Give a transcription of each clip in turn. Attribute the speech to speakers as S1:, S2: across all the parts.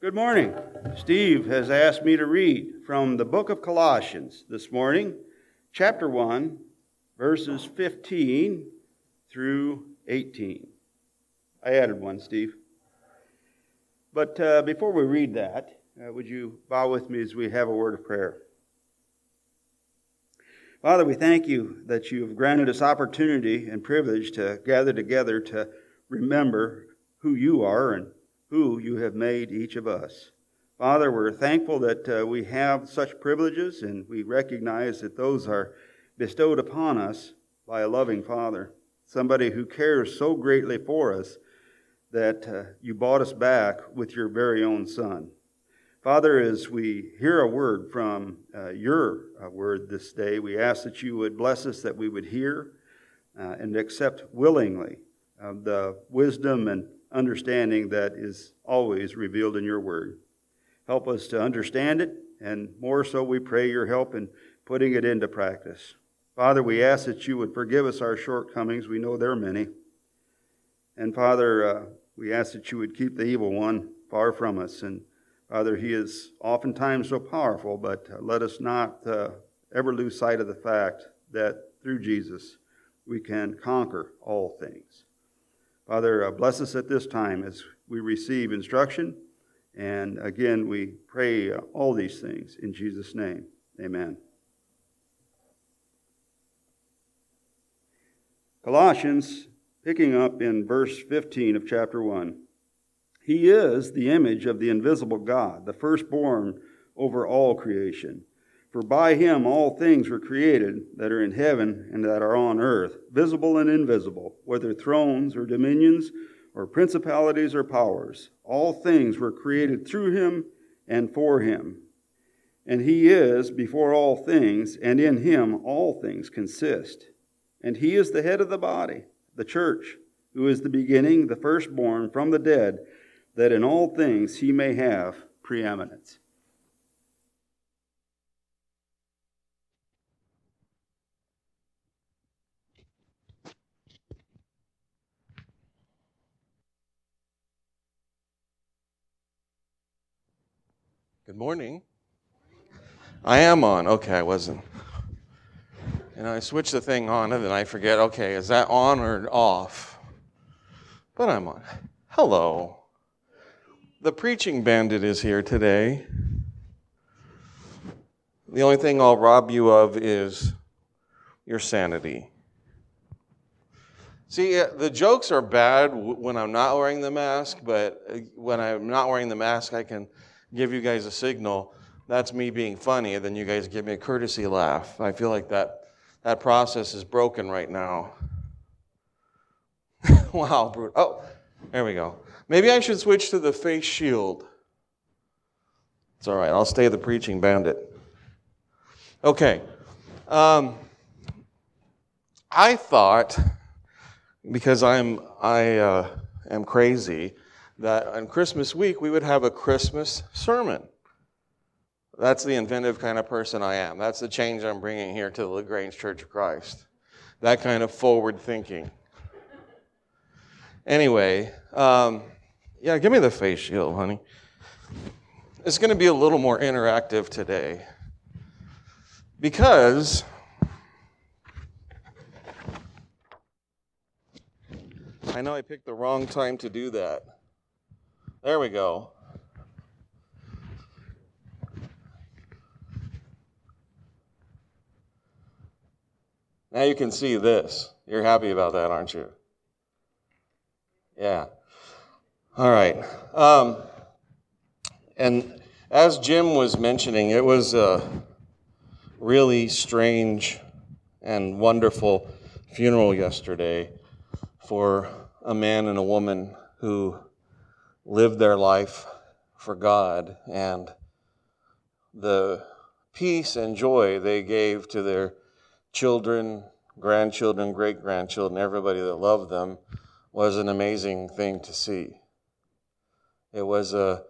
S1: Good morning. Steve has asked me to read from the book of Colossians this morning, chapter 1, verses 15 through 18. I added one, Steve. But uh, before we read that, uh, would you bow with me as we have a word of prayer? Father, we thank you that you have granted us opportunity and privilege to gather together to remember who you are and who you have made each of us. Father, we're thankful that uh, we have such privileges and we recognize that those are bestowed upon us by a loving Father, somebody who cares so greatly for us that uh, you bought us back with your very own Son. Father, as we hear a word from uh, your uh, word this day, we ask that you would bless us, that we would hear uh, and accept willingly the wisdom and understanding that is always revealed in your word. Help us to understand it, and more so, we pray your help in putting it into practice. Father, we ask that you would forgive us our shortcomings. We know there are many. And Father, uh, we ask that you would keep the evil one far from us. And Father, he is oftentimes so powerful, but uh, let us not uh, ever lose sight of the fact that through Jesus we can conquer all things. Father, uh, bless us at this time as we receive instruction. And again, we pray uh, all these things in Jesus' name. Amen. Colossians, picking up in verse 15 of chapter 1. He is the image of the invisible God, the firstborn over all creation. For by him all things were created that are in heaven and that are on earth, visible and invisible, whether thrones or dominions or principalities or powers. All things were created through him and for him. And he is before all things, and in him all things consist. And he is the head of the body, the church, who is the beginning, the firstborn from the dead, that in all things he may have preeminence.
S2: Good morning. I am on. Okay, I wasn't. And I switch the thing on and then I forget, okay, is that on or off? But I'm on. Hello. The preaching bandit is here today. The only thing I'll rob you of is your sanity. See, uh, the jokes are bad when I'm not wearing the mask, but uh, when I'm not wearing the mask, I can give you guys a signal, that's me being funny, and then you guys give me a courtesy laugh. I feel like that, that process is broken right now. wow, brutal. Oh, there we go. Maybe I should switch to the face shield. It's all right, I'll stay the preaching bandit. Okay. Um, I thought, because I'm, I uh, am crazy, that on Christmas week we would have a Christmas sermon. That's the inventive kind of person I am. That's the change I'm bringing here to the LaGrange Church of Christ. That kind of forward thinking. Anyway, um, yeah, give me the face shield, honey. It's going to be a little more interactive today because I know I picked the wrong time to do that. There we go. Now you can see this. You're happy about that, aren't you? Yeah. All right. Um, and as Jim was mentioning, it was a really strange and wonderful funeral yesterday for a man and a woman who lived their life for God and the peace and joy they gave to their children, grandchildren, great grandchildren, everybody that loved them was an amazing thing to see. It was a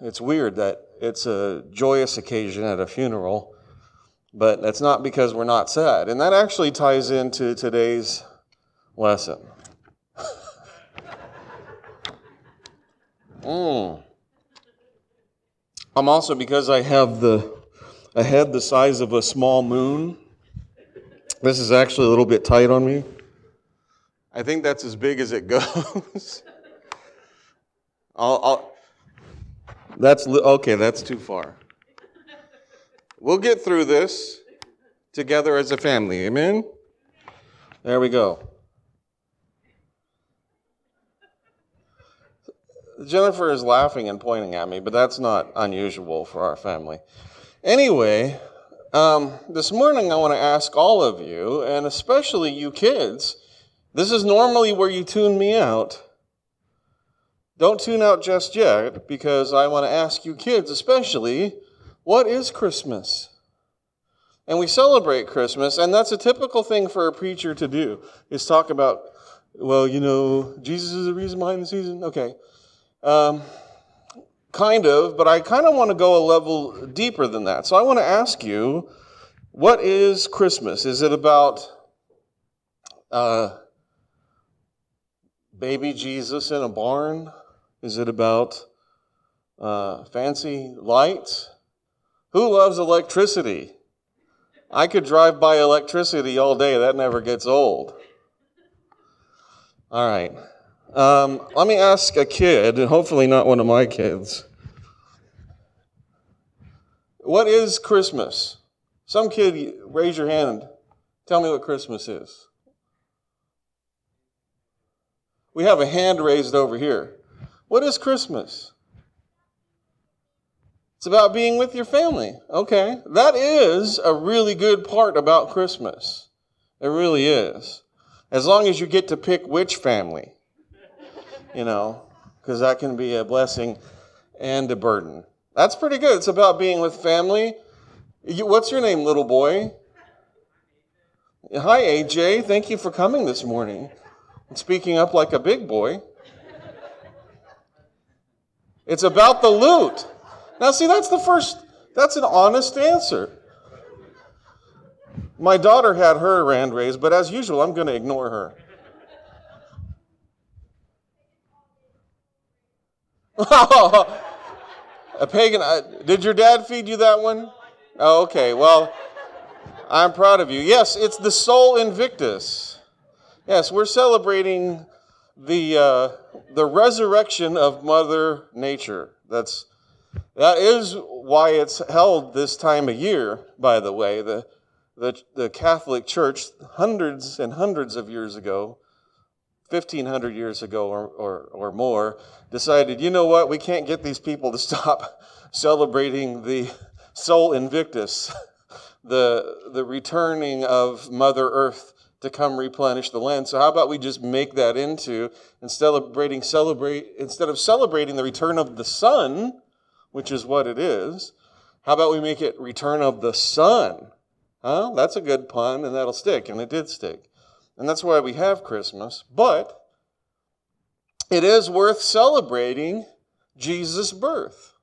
S2: it's weird that it's a joyous occasion at a funeral, but that's not because we're not sad. And that actually ties into today's lesson. Mm. I'm also, because I have the a head the size of a small moon, this is actually a little bit tight on me. I think that's as big as it goes. I'll, I'll, that's okay, that's too far. We'll get through this together as a family. Amen? There we go. Jennifer is laughing and pointing at me, but that's not unusual for our family. Anyway, um, this morning I want to ask all of you, and especially you kids, this is normally where you tune me out. Don't tune out just yet, because I want to ask you kids, especially, what is Christmas? And we celebrate Christmas, and that's a typical thing for a preacher to do, is talk about, well, you know, Jesus is the reason behind the season. Okay. Um, kind of, but I kind of want to go a level deeper than that. So I want to ask you, what is Christmas? Is it about uh, baby Jesus in a barn? Is it about uh, fancy lights? Who loves electricity? I could drive by electricity all day. That never gets old. All right. Um, let me ask a kid, and hopefully not one of my kids. What is Christmas? Some kid, raise your hand. Tell me what Christmas is. We have a hand raised over here. What is Christmas? It's about being with your family. Okay. That is a really good part about Christmas. It really is. As long as you get to pick which family you know, because that can be a blessing and a burden. That's pretty good. It's about being with family. You, what's your name, little boy? Hi, AJ. Thank you for coming this morning and speaking up like a big boy. It's about the loot. Now, see, that's the first, that's an honest answer. My daughter had her hand raised, but as usual, I'm going to ignore her. a pagan. Uh, did your dad feed you that one? Oh, okay. Well, I'm proud of you. Yes, it's the Sol Invictus. Yes, we're celebrating the uh, the resurrection of Mother Nature. That's that is why it's held this time of year. By the way, the the, the Catholic Church hundreds and hundreds of years ago 1500 years ago or, or, or more, decided, you know what, we can't get these people to stop celebrating the Sol Invictus, the, the returning of Mother Earth to come replenish the land. So how about we just make that into instead of celebrating celebrate instead of celebrating the return of the sun, which is what it is, how about we make it return of the Son? Huh? That's a good pun and that'll stick, and it did stick. And that's why we have Christmas. But it is worth celebrating Jesus' birth.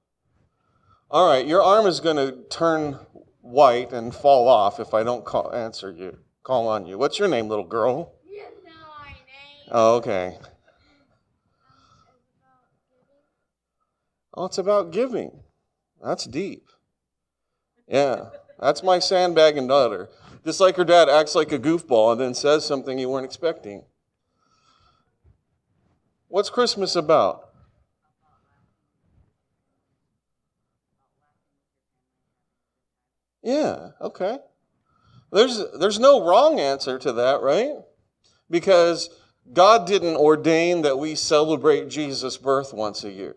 S2: All right, your arm is going to turn white and fall off if I don't call, answer you, call on you. What's your name, little girl? Oh, okay. Oh, it's about giving. That's deep. Yeah, that's my sandbagging daughter. Just like her dad acts like a goofball and then says something you weren't expecting. What's Christmas about? Yeah, okay. There's, there's no wrong answer to that, right? Because God didn't ordain that we celebrate Jesus' birth once a year.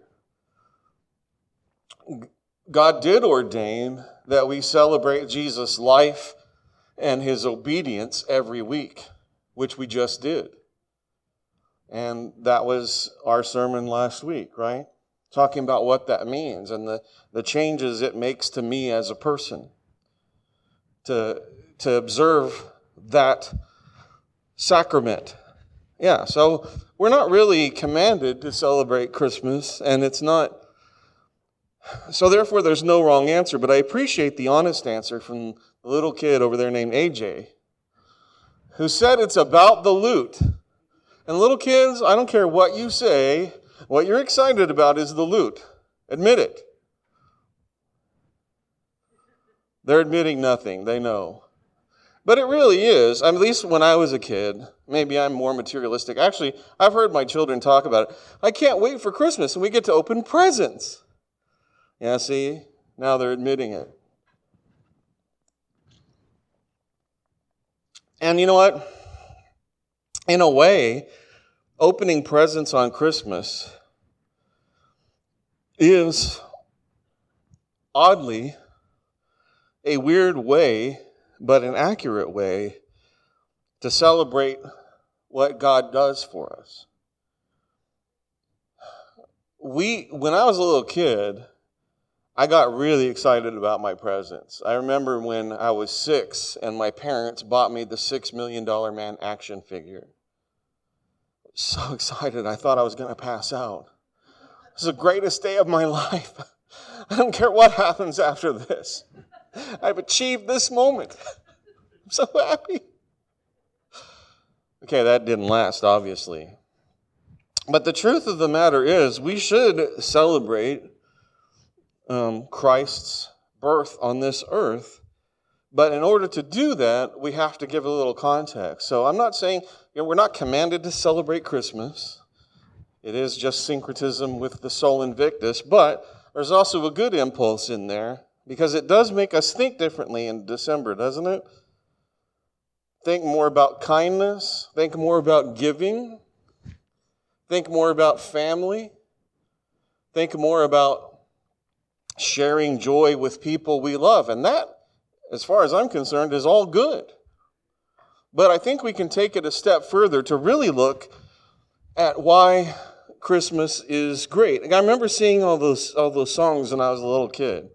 S2: God did ordain that we celebrate Jesus' life and his obedience every week, which we just did. And that was our sermon last week, right? Talking about what that means and the, the changes it makes to me as a person. To, to observe that sacrament. Yeah, so we're not really commanded to celebrate Christmas, and it's not. So, therefore, there's no wrong answer, but I appreciate the honest answer from the little kid over there named AJ, who said it's about the loot. And little kids, I don't care what you say, what you're excited about is the loot. Admit it. They're admitting nothing, they know. But it really is, at least when I was a kid, maybe I'm more materialistic. Actually, I've heard my children talk about it. I can't wait for Christmas and we get to open presents. Yeah, see, now they're admitting it. And you know what? In a way, opening presents on Christmas is oddly a weird way, but an accurate way to celebrate what God does for us. We, when I was a little kid, I got really excited about my presents. I remember when I was six and my parents bought me the Six Million Dollar Man action figure. So excited, I thought I was going to pass out. This is the greatest day of my life. I don't care what happens after this. I've achieved this moment. I'm so happy. Okay, that didn't last, obviously. But the truth of the matter is, we should celebrate um, Christ's birth on this earth. But in order to do that, we have to give a little context. So I'm not saying you know, we're not commanded to celebrate Christmas. It is just syncretism with the Sol Invictus, but there's also a good impulse in there because it does make us think differently in December, doesn't it? Think more about kindness, think more about giving, think more about family, think more about sharing joy with people we love. And that, as far as I'm concerned, is all good. But I think we can take it a step further to really look at why Christmas is great. I remember seeing all those all those songs when I was a little kid,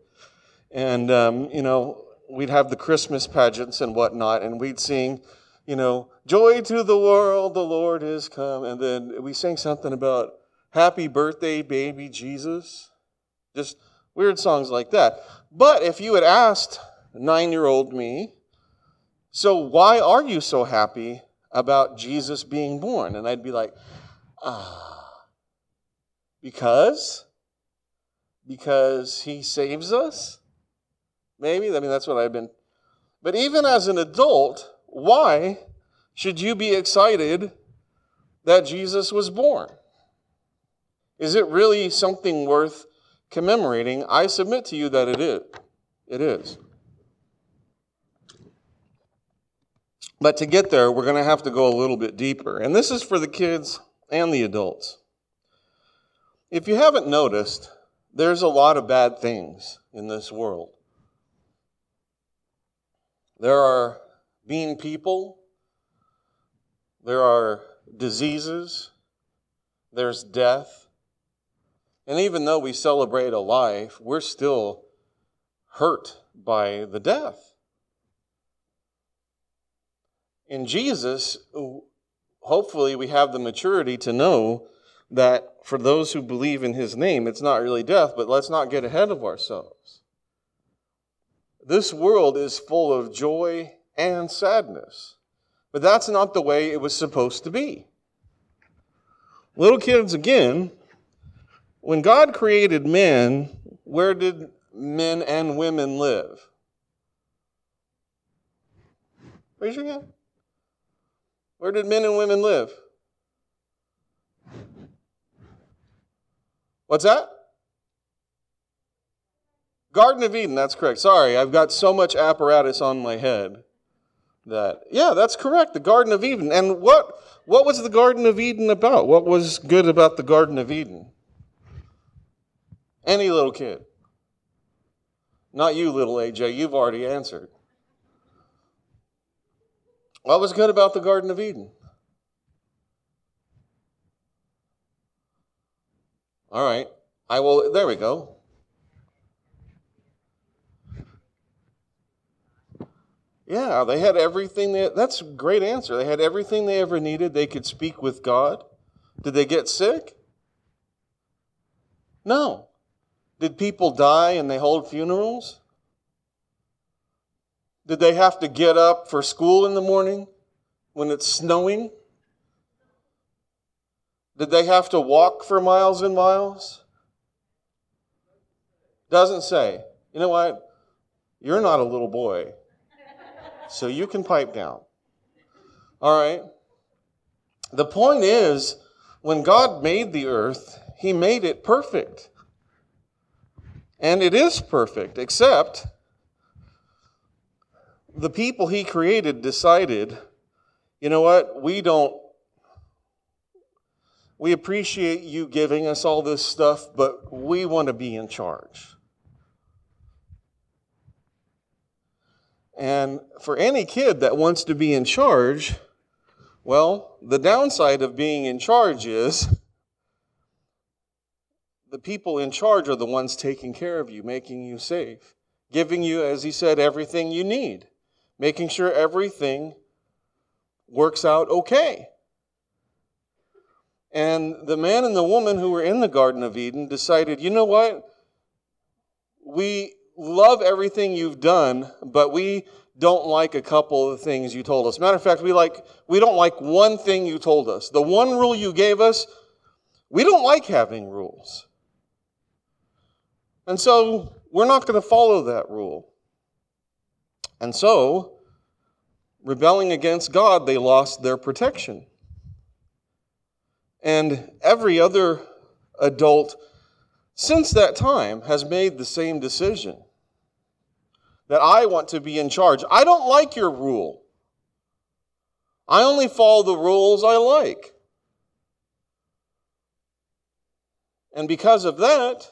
S2: and um, you know we'd have the Christmas pageants and whatnot, and we'd sing, you know, "Joy to the world, the Lord is come," and then we sang something about "Happy Birthday, Baby Jesus," just weird songs like that. But if you had asked nine-year-old me, so why are you so happy about Jesus being born? And I'd be like, ah. Because? Because he saves us? Maybe? I mean, that's what I've been. But even as an adult, why should you be excited that Jesus was born? Is it really something worth commemorating? I submit to you that it is. It is. But to get there, we're going to have to go a little bit deeper. And this is for the kids and the adults. If you haven't noticed, there's a lot of bad things in this world. There are mean people, there are diseases, there's death. And even though we celebrate a life, we're still hurt by the death. In Jesus, hopefully, we have the maturity to know that for those who believe in his name, it's not really death, but let's not get ahead of ourselves. This world is full of joy and sadness, but that's not the way it was supposed to be. Little kids, again, when God created men, where did men and women live? Raise your hand. Where did men and women live? What's that? Garden of Eden, that's correct. Sorry, I've got so much apparatus on my head that yeah, that's correct. The Garden of Eden. And what what was the Garden of Eden about? What was good about the Garden of Eden? Any little kid. Not you, little AJ, you've already answered. What was good about the Garden of Eden? All right. I will, there we go. Yeah, they had everything. They, that's a great answer. They had everything they ever needed. They could speak with God. Did they get sick? No. Did people die and they hold funerals? Did they have to get up for school in the morning when it's snowing? Did they have to walk for miles and miles? Doesn't say. You know what? You're not a little boy. So you can pipe down. All right? The point is, when God made the earth, He made it perfect. And it is perfect, except the people He created decided, you know what, we don't we appreciate you giving us all this stuff, but we want to be in charge. And for any kid that wants to be in charge, well, the downside of being in charge is the people in charge are the ones taking care of you, making you safe, giving you, as he said, everything you need, making sure everything works out okay. And the man and the woman who were in the Garden of Eden decided, you know what? We love everything you've done, but we don't like a couple of things you told us. Matter of fact, we like we don't like one thing you told us. The one rule you gave us, we don't like having rules. And so we're not going to follow that rule. And so, rebelling against God, they lost their protection. And every other adult since that time has made the same decision that I want to be in charge. I don't like your rule. I only follow the rules I like. And because of that,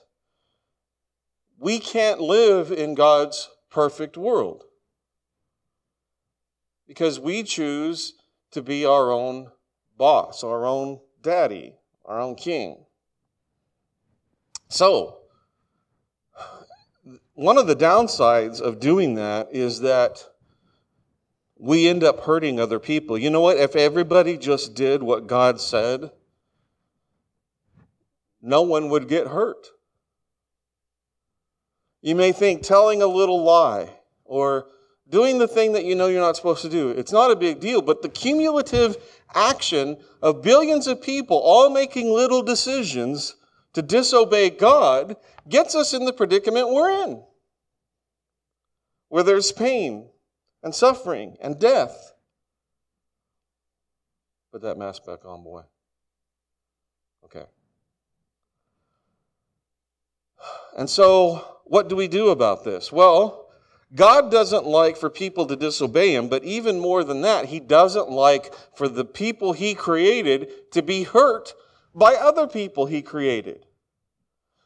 S2: we can't live in God's perfect world. Because we choose to be our own boss, our own daddy, our own king. So, one of the downsides of doing that is that we end up hurting other people. You know what? If everybody just did what God said, no one would get hurt. You may think telling a little lie or doing the thing that you know you're not supposed to do, it's not a big deal, but the cumulative action of billions of people all making little decisions to disobey God gets us in the predicament we're in, where there's pain and suffering and death. Put that mask back on, boy. Okay. And so, what do we do about this? Well, God doesn't like for people to disobey Him, but even more than that, He doesn't like for the people He created to be hurt by other people He created.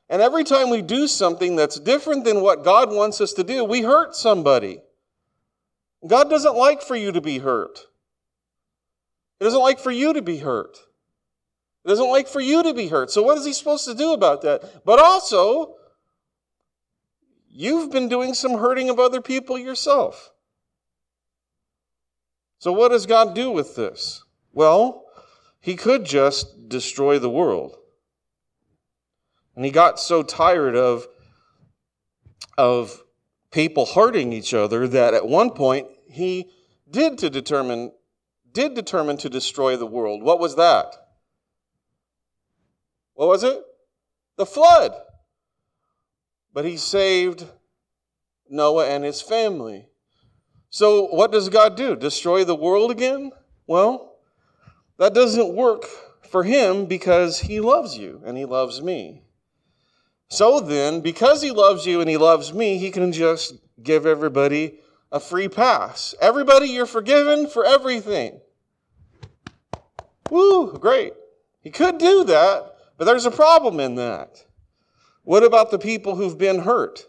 S2: And every time we do something that's different than what God wants us to do, we hurt somebody. God doesn't like for you to be hurt. He doesn't like for you to be hurt. He doesn't like for you to be hurt. So, what is He supposed to do about that? But also, you've been doing some hurting of other people yourself. So, what does God do with this? Well, He could just destroy the world. And he got so tired of, of people hurting each other that at one point he did to determine did determine to destroy the world. What was that? What was it? The flood. But he saved Noah and his family. So what does God do? Destroy the world again? Well, that doesn't work for him because he loves you and he loves me. So then, because he loves you and he loves me, he can just give everybody a free pass. Everybody, you're forgiven for everything. Woo, great. He could do that, but there's a problem in that. What about the people who've been hurt?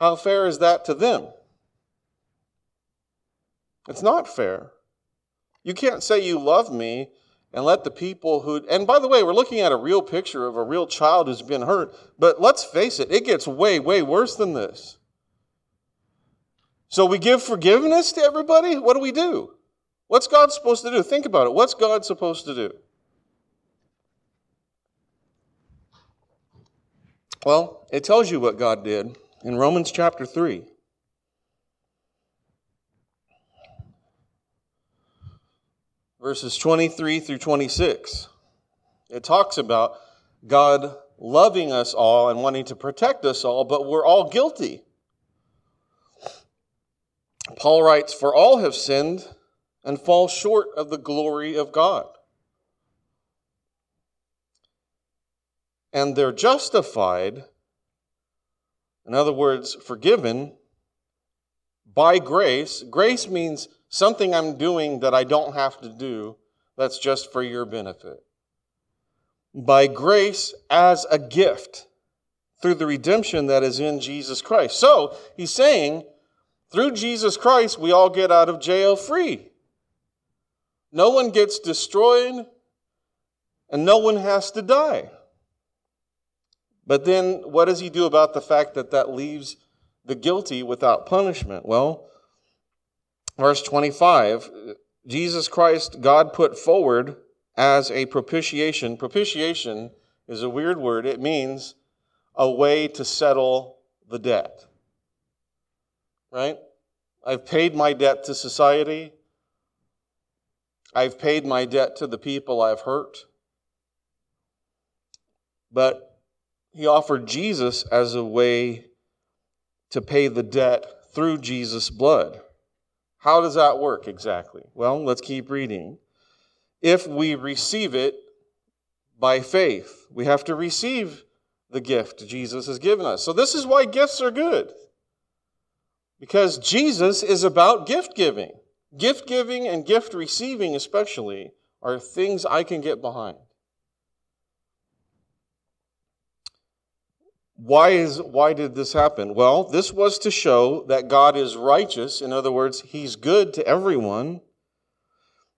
S2: How fair is that to them? It's not fair. You can't say you love me and let the people who and by the way we're looking at a real picture of a real child who's been hurt but let's face it it gets way way worse than this so we give forgiveness to everybody what do we do what's god supposed to do think about it what's god supposed to do well it tells you what god did in romans chapter 3 verses 23 through 26. It talks about God loving us all and wanting to protect us all, but we're all guilty. Paul writes, For all have sinned and fall short of the glory of God. And they're justified, in other words, forgiven by grace. Grace means something I'm doing that I don't have to do, that's just for your benefit. By grace as a gift through the redemption that is in Jesus Christ. So he's saying, through Jesus Christ, we all get out of jail free. No one gets destroyed, and no one has to die. But then, what does he do about the fact that that leaves the guilty without punishment? Well, verse 25 Jesus Christ, God put forward as a propitiation. Propitiation is a weird word, it means a way to settle the debt. Right? I've paid my debt to society. I've paid my debt to the people I've hurt. But he offered Jesus as a way to pay the debt through Jesus' blood. How does that work exactly? Well, let's keep reading. If we receive it by faith, we have to receive the gift Jesus has given us. So, this is why gifts are good. Because Jesus is about gift giving. Gift giving and gift receiving, especially, are things I can get behind. Why, is, why did this happen? Well, this was to show that God is righteous. In other words, He's good to everyone.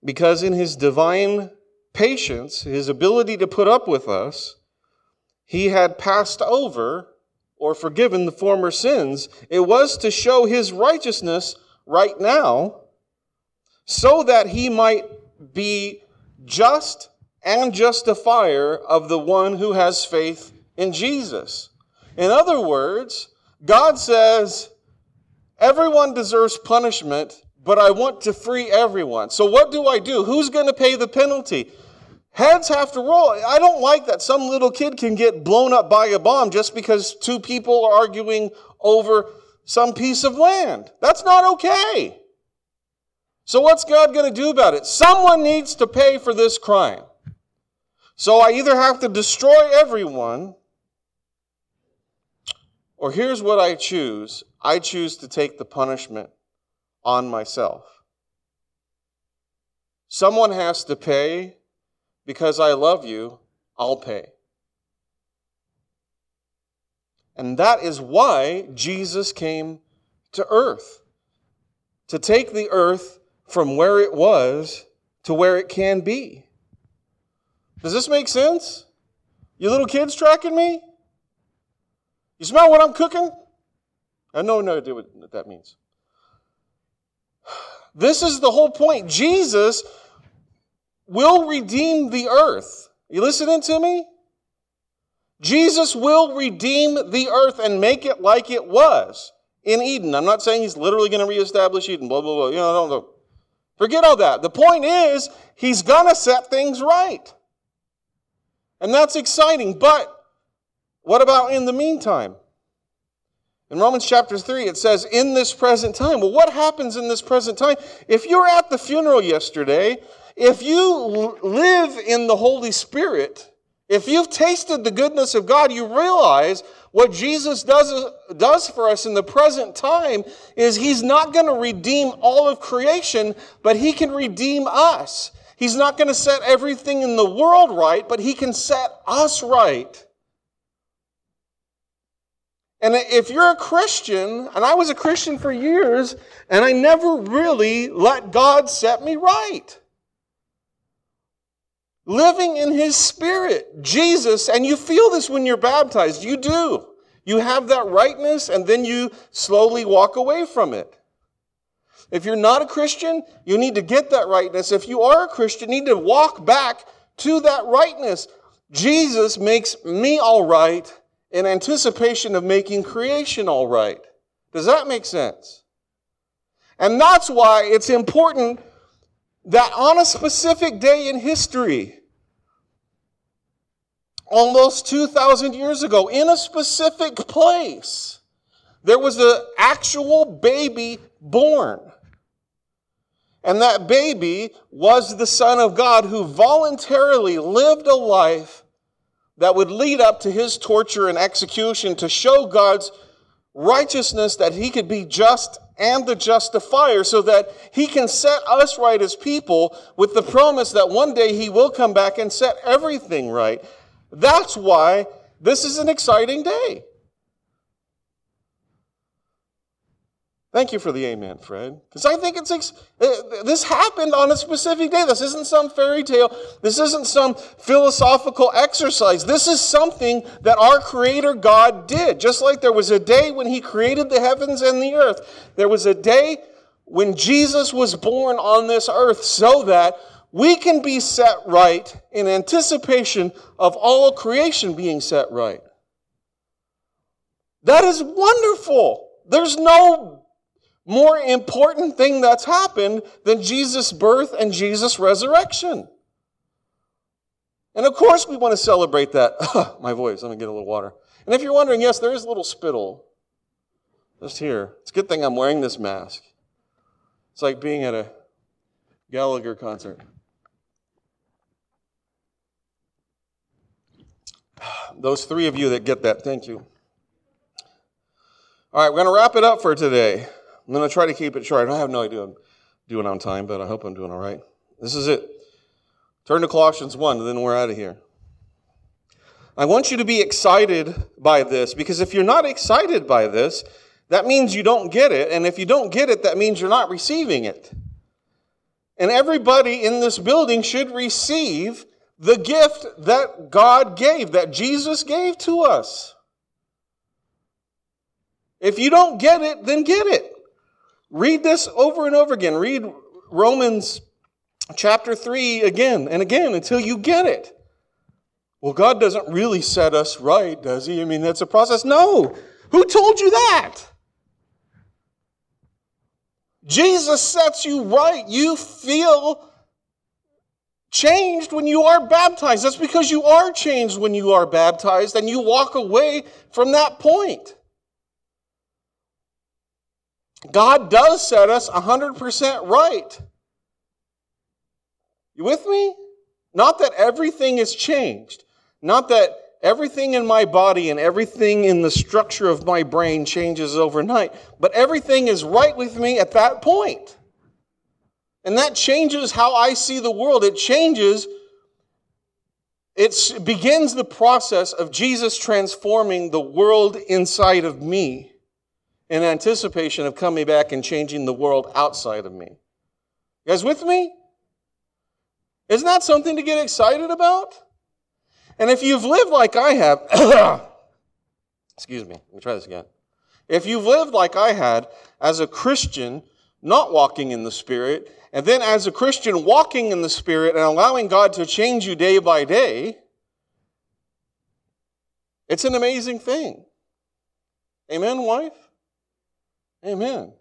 S2: Because in His divine patience, His ability to put up with us, He had passed over or forgiven the former sins. It was to show His righteousness right now so that He might be just and justifier of the one who has faith in Jesus. In other words, God says, everyone deserves punishment, but I want to free everyone. So what do I do? Who's going to pay the penalty? Heads have to roll. I don't like that some little kid can get blown up by a bomb just because two people are arguing over some piece of land. That's not okay. So what's God going to do about it? Someone needs to pay for this crime. So I either have to destroy everyone or here's what I choose I choose to take the punishment on myself. Someone has to pay because I love you, I'll pay. And that is why Jesus came to earth to take the earth from where it was to where it can be. Does this make sense? You little kids tracking me? You smell what I'm cooking? I know no idea what that means. This is the whole point. Jesus will redeem the earth. You listening to me? Jesus will redeem the earth and make it like it was in Eden. I'm not saying he's literally going to reestablish Eden, blah, blah, blah. You know, don't, don't. Forget all that. The point is, he's going to set things right. And that's exciting. But what about in the meantime? In Romans chapter 3, it says, in this present time. Well, what happens in this present time? If you're at the funeral yesterday, if you live in the Holy Spirit, if you've tasted the goodness of God, you realize what Jesus does, does for us in the present time is He's not going to redeem all of creation, but He can redeem us. He's not going to set everything in the world right, but He can set us right. And if you're a Christian, and I was a Christian for years, and I never really let God set me right. Living in His Spirit, Jesus, and you feel this when you're baptized. You do. You have that rightness, and then you slowly walk away from it. If you're not a Christian, you need to get that rightness. If you are a Christian, you need to walk back to that rightness. Jesus makes me all right in anticipation of making creation all right. Does that make sense? And that's why it's important that on a specific day in history, almost 2,000 years ago in a specific place. There was an actual baby born. And that baby was the Son of God who voluntarily lived a life that would lead up to his torture and execution to show God's righteousness that he could be just and the justifier so that he can set us right as people with the promise that one day he will come back and set everything right. That's why this is an exciting day. Thank you for the amen, Fred. Because I think it's uh, this happened on a specific day. This isn't some fairy tale. This isn't some philosophical exercise. This is something that our Creator God did. Just like there was a day when He created the heavens and the earth, there was a day when Jesus was born on this earth so that we can be set right in anticipation of all creation being set right. That is wonderful. There's no more important thing that's happened than Jesus' birth and Jesus' resurrection. And of course, we want to celebrate that. Ah, my voice, let me get a little water. And if you're wondering, yes, there is a little spittle just here. It's a good thing I'm wearing this mask. It's like being at a Gallagher concert. Those three of you that get that, thank you. All right, we're going to wrap it up for today. I'm going to try to keep it short. I have no idea I'm doing on time, but I hope I'm doing all right. This is it. Turn to Colossians 1, and then we're out of here. I want you to be excited by this because if you're not excited by this, that means you don't get it. And if you don't get it, that means you're not receiving it. And everybody in this building should receive the gift that God gave, that Jesus gave to us. If you don't get it, then get it. Read this over and over again. Read Romans chapter 3 again and again until you get it. Well, God doesn't really set us right, does He? I mean, that's a process. No. Who told you that? Jesus sets you right. You feel changed when you are baptized. That's because you are changed when you are baptized and you walk away from that point. God does set us 100% right. You with me? Not that everything is changed. Not that everything in my body and everything in the structure of my brain changes overnight, but everything is right with me at that point. And that changes how I see the world. It changes, it begins the process of Jesus transforming the world inside of me in anticipation of coming back and changing the world outside of me. You guys with me? Isn't that something to get excited about? And if you've lived like I have, excuse me, let me try this again. If you've lived like I had as a Christian, not walking in the Spirit, and then as a Christian walking in the Spirit and allowing God to change you day by day, it's an amazing thing. Amen, wife? Amen.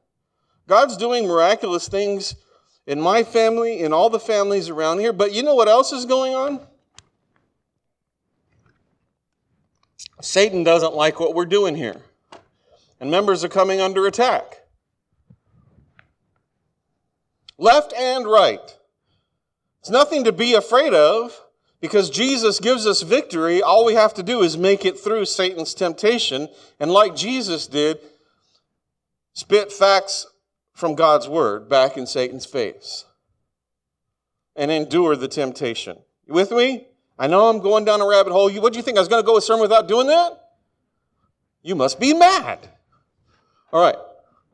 S2: God's doing miraculous things in my family, in all the families around here, but you know what else is going on? Satan doesn't like what we're doing here, and members are coming under attack. Left and right. It's nothing to be afraid of because Jesus gives us victory. All we have to do is make it through Satan's temptation. And like Jesus did, spit facts from God's word back in Satan's face and endure the temptation. You with me? I know I'm going down a rabbit hole. What do you think? I was going to go a sermon without doing that? You must be mad. All right.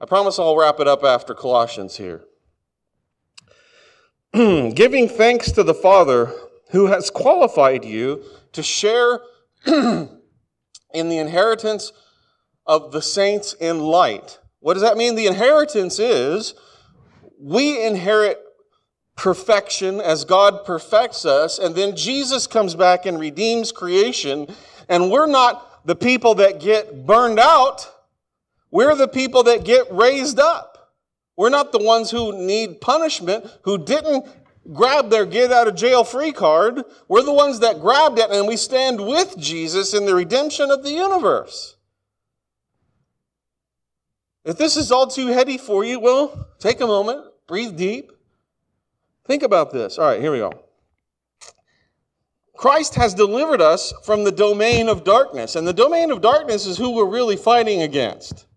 S2: I promise I'll wrap it up after Colossians here. Giving thanks to the Father who has qualified you to share in the inheritance of the saints in light. What does that mean? The inheritance is we inherit perfection as God perfects us, and then Jesus comes back and redeems creation, and we're not the people that get burned out, we're the people that get raised up. We're not the ones who need punishment, who didn't grab their get out of jail free card. We're the ones that grabbed it and we stand with Jesus in the redemption of the universe. If this is all too heady for you, well, take a moment, breathe deep. Think about this. All right, here we go. Christ has delivered us from the domain of darkness, and the domain of darkness is who we're really fighting against.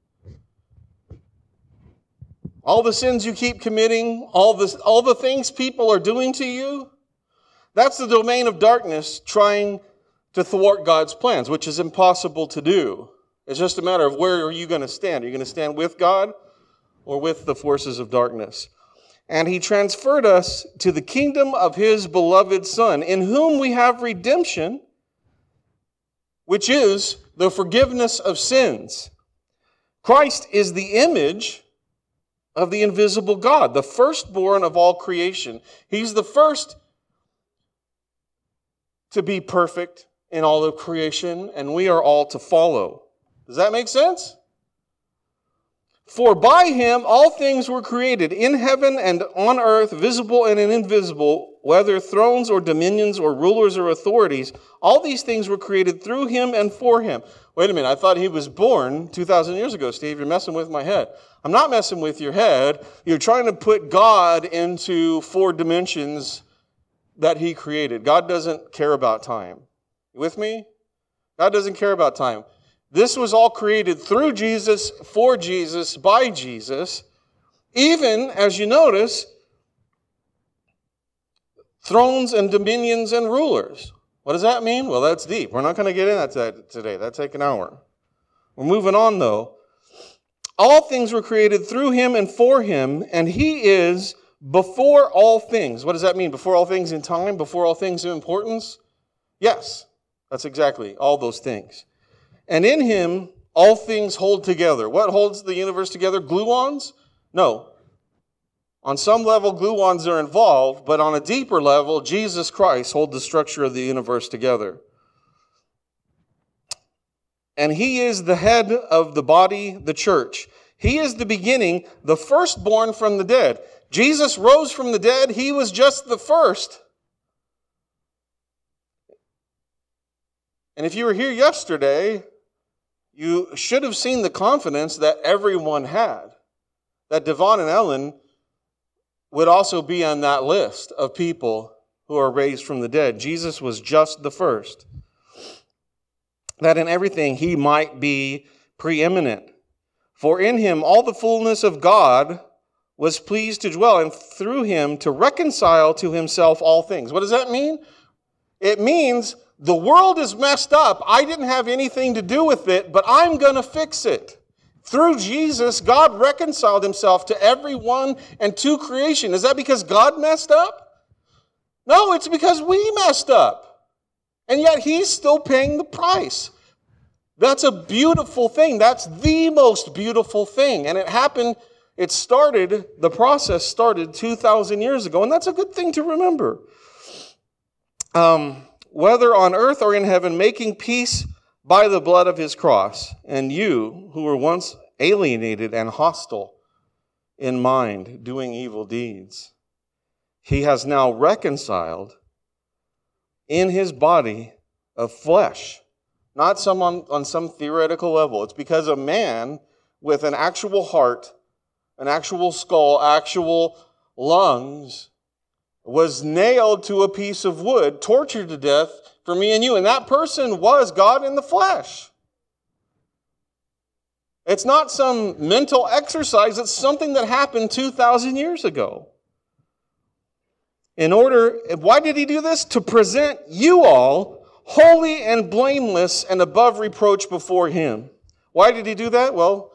S2: All the sins you keep committing, all the, all the things people are doing to you, that's the domain of darkness trying to thwart God's plans, which is impossible to do. It's just a matter of where are you going to stand? Are you going to stand with God or with the forces of darkness? And he transferred us to the kingdom of his beloved Son, in whom we have redemption, which is the forgiveness of sins. Christ is the image of the invisible God, the firstborn of all creation. He's the first to be perfect in all of creation, and we are all to follow. Does that make sense? For by him all things were created, in heaven and on earth, visible and invisible, whether thrones or dominions or rulers or authorities. All these things were created through him and for him. Wait a minute, I thought he was born 2,000 years ago, Steve. You're messing with my head. I'm not messing with your head. You're trying to put God into four dimensions that he created. God doesn't care about time. You with me? God doesn't care about time. This was all created through Jesus, for Jesus, by Jesus. Even, as you notice, thrones and dominions and rulers. What does that mean? Well, that's deep. We're not going to get into that today. That'd take an hour. We're moving on, though. All things were created through him and for him, and he is before all things. What does that mean? Before all things in time? Before all things in importance? Yes, that's exactly all those things. And in him, all things hold together. What holds the universe together? Gluons? No. On some level, gluons are involved, but on a deeper level, Jesus Christ holds the structure of the universe together. And he is the head of the body, the church. He is the beginning, the firstborn from the dead. Jesus rose from the dead. He was just the first. And if you were here yesterday, you should have seen the confidence that everyone had. That Devon and Ellen would also be on that list of people who are raised from the dead. Jesus was just the first. That in everything he might be preeminent. For in him all the fullness of God was pleased to dwell, and through him to reconcile to himself all things. What does that mean? It means the world is messed up. I didn't have anything to do with it, but I'm going to fix it. Through Jesus, God reconciled himself to everyone and to creation. Is that because God messed up? No, it's because we messed up. And yet he's still paying the price. That's a beautiful thing. That's the most beautiful thing. And it happened, it started, the process started 2,000 years ago. And that's a good thing to remember. Um, whether on earth or in heaven, making peace by the blood of his cross. And you, who were once alienated and hostile in mind, doing evil deeds, he has now reconciled in his body of flesh. Not some on, on some theoretical level. It's because a man with an actual heart, an actual skull, actual lungs, was nailed to a piece of wood, tortured to death for me and you. And that person was God in the flesh. It's not some mental exercise, it's something that happened 2,000 years ago. In order, why did he do this? To present you all holy and blameless and above reproach before him. Why did he do that? Well,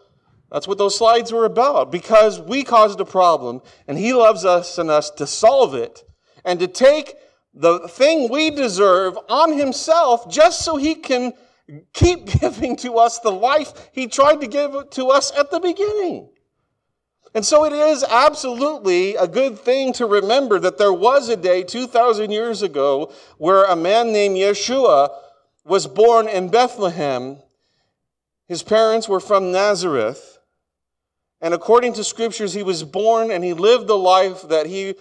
S2: that's what those slides were about. Because we caused a problem, and He loves us and us to solve it and to take the thing we deserve on Himself just so He can keep giving to us the life He tried to give to us at the beginning. And so it is absolutely a good thing to remember that there was a day 2,000 years ago where a man named Yeshua was born in Bethlehem. His parents were from Nazareth. And according to scriptures, he was born and he lived the life that he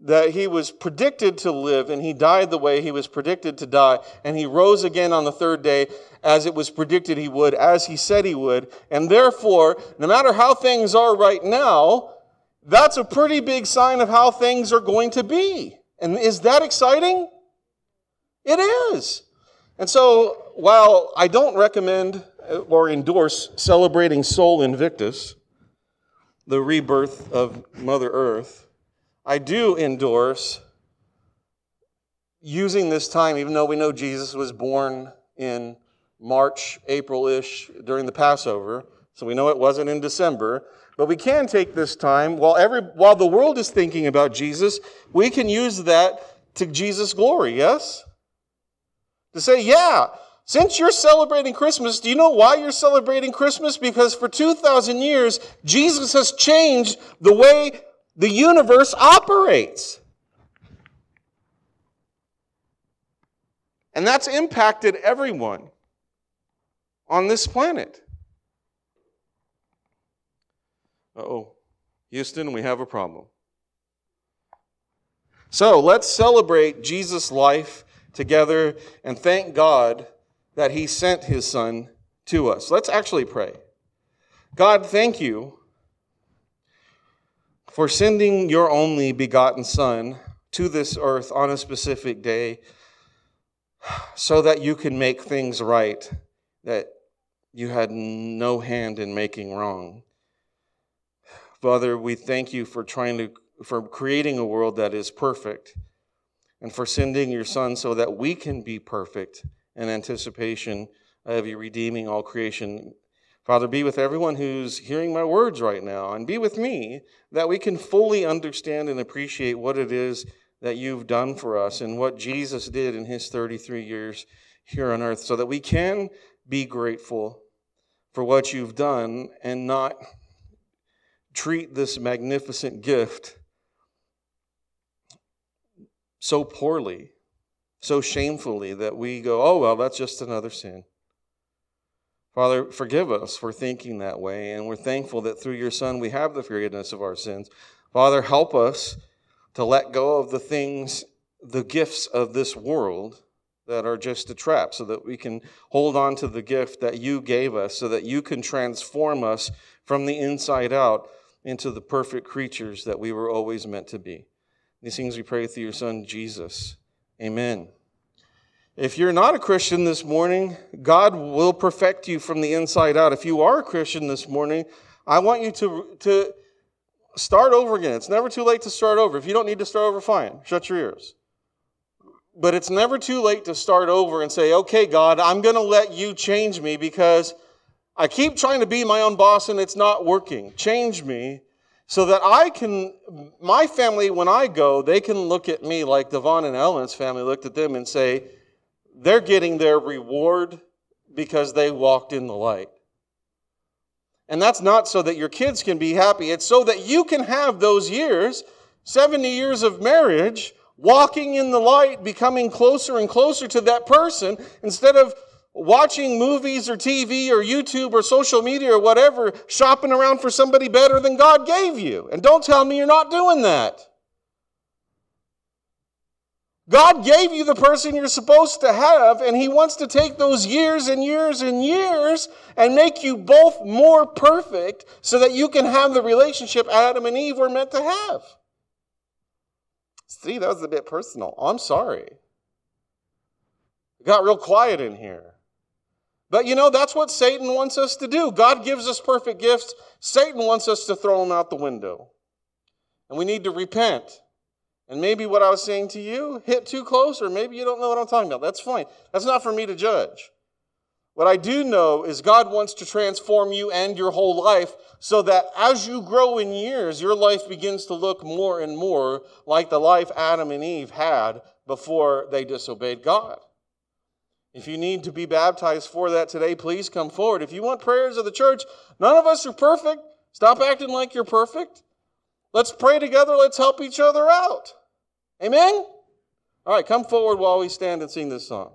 S2: that he was predicted to live and he died the way he was predicted to die. And he rose again on the third day as it was predicted he would as he said he would. And therefore no matter how things are right now that's a pretty big sign of how things are going to be. And is that exciting? It is. And so while i don't recommend or endorse celebrating sol invictus the rebirth of mother earth I do endorse using this time, even though we know Jesus was born in March, April ish during the Passover, so we know it wasn't in December. But we can take this time while every while the world is thinking about Jesus, we can use that to Jesus' glory, yes? To say, yeah, since you're celebrating Christmas, do you know why you're celebrating Christmas? Because for 2,000 years, Jesus has changed the way the universe operates. And that's impacted everyone on this planet. oh, Houston, we have a problem. So let's celebrate Jesus' life together and thank God that He sent His Son to us. Let's actually pray. God, thank you for sending your only begotten Son to this earth on a specific day so that you can make things right that you had no hand in making wrong. Father, we thank you for trying to for creating a world that is perfect and for sending your son so that we can be perfect in anticipation of you redeeming all creation. Father, be with everyone who's hearing my words right now, and be with me that we can fully understand and appreciate what it is that you've done for us and what Jesus did in his 33 years here on earth, so that we can be grateful for what you've done and not treat this magnificent gift so poorly, so shamefully that we go, oh, well, that's just another sin. Father, forgive us for thinking that way, and we're thankful that through your Son we have the forgiveness of our sins. Father, help us to let go of the things, the gifts of this world that are just a trap, so that we can hold on to the gift that you gave us, so that you can transform us from the inside out into the perfect creatures that we were always meant to be. These things we pray through your Son, Jesus. Amen. If you're not a Christian this morning, God will perfect you from the inside out. If you are a Christian this morning, I want you to, to start over again. It's never too late to start over. If you don't need to start over, fine. Shut your ears. But it's never too late to start over and say, okay, God, I'm going to let you change me because I keep trying to be my own boss and it's not working. Change me so that I can, my family, when I go, they can look at me like Devon and Ellen's family looked at them and say, they're getting their reward because they walked in the light. And that's not so that your kids can be happy. It's so that you can have those years, 70 years of marriage, walking in the light, becoming closer and closer to that person instead of watching movies or TV or YouTube or social media or whatever, shopping around for somebody better than God gave you. And don't tell me you're not doing that. God gave you the person you're supposed to have, and He wants to take those years and years and years and make you both more perfect so that you can have the relationship Adam and Eve were meant to have. See, that was a bit personal. I'm sorry. It got real quiet in here. But you know, that's what Satan wants us to do. God gives us perfect gifts, Satan wants us to throw them out the window. And we need to repent. And maybe what I was saying to you hit too close, or maybe you don't know what I'm talking about. That's fine. That's not for me to judge. What I do know is God wants to transform you and your whole life so that as you grow in years, your life begins to look more and more like the life Adam and Eve had before they disobeyed God. If you need to be baptized for that today, please come forward. If you want prayers of the church, none of us are perfect. Stop acting like you're perfect. Let's pray together. Let's help each other out. Amen? All right, come forward while we stand and sing this song.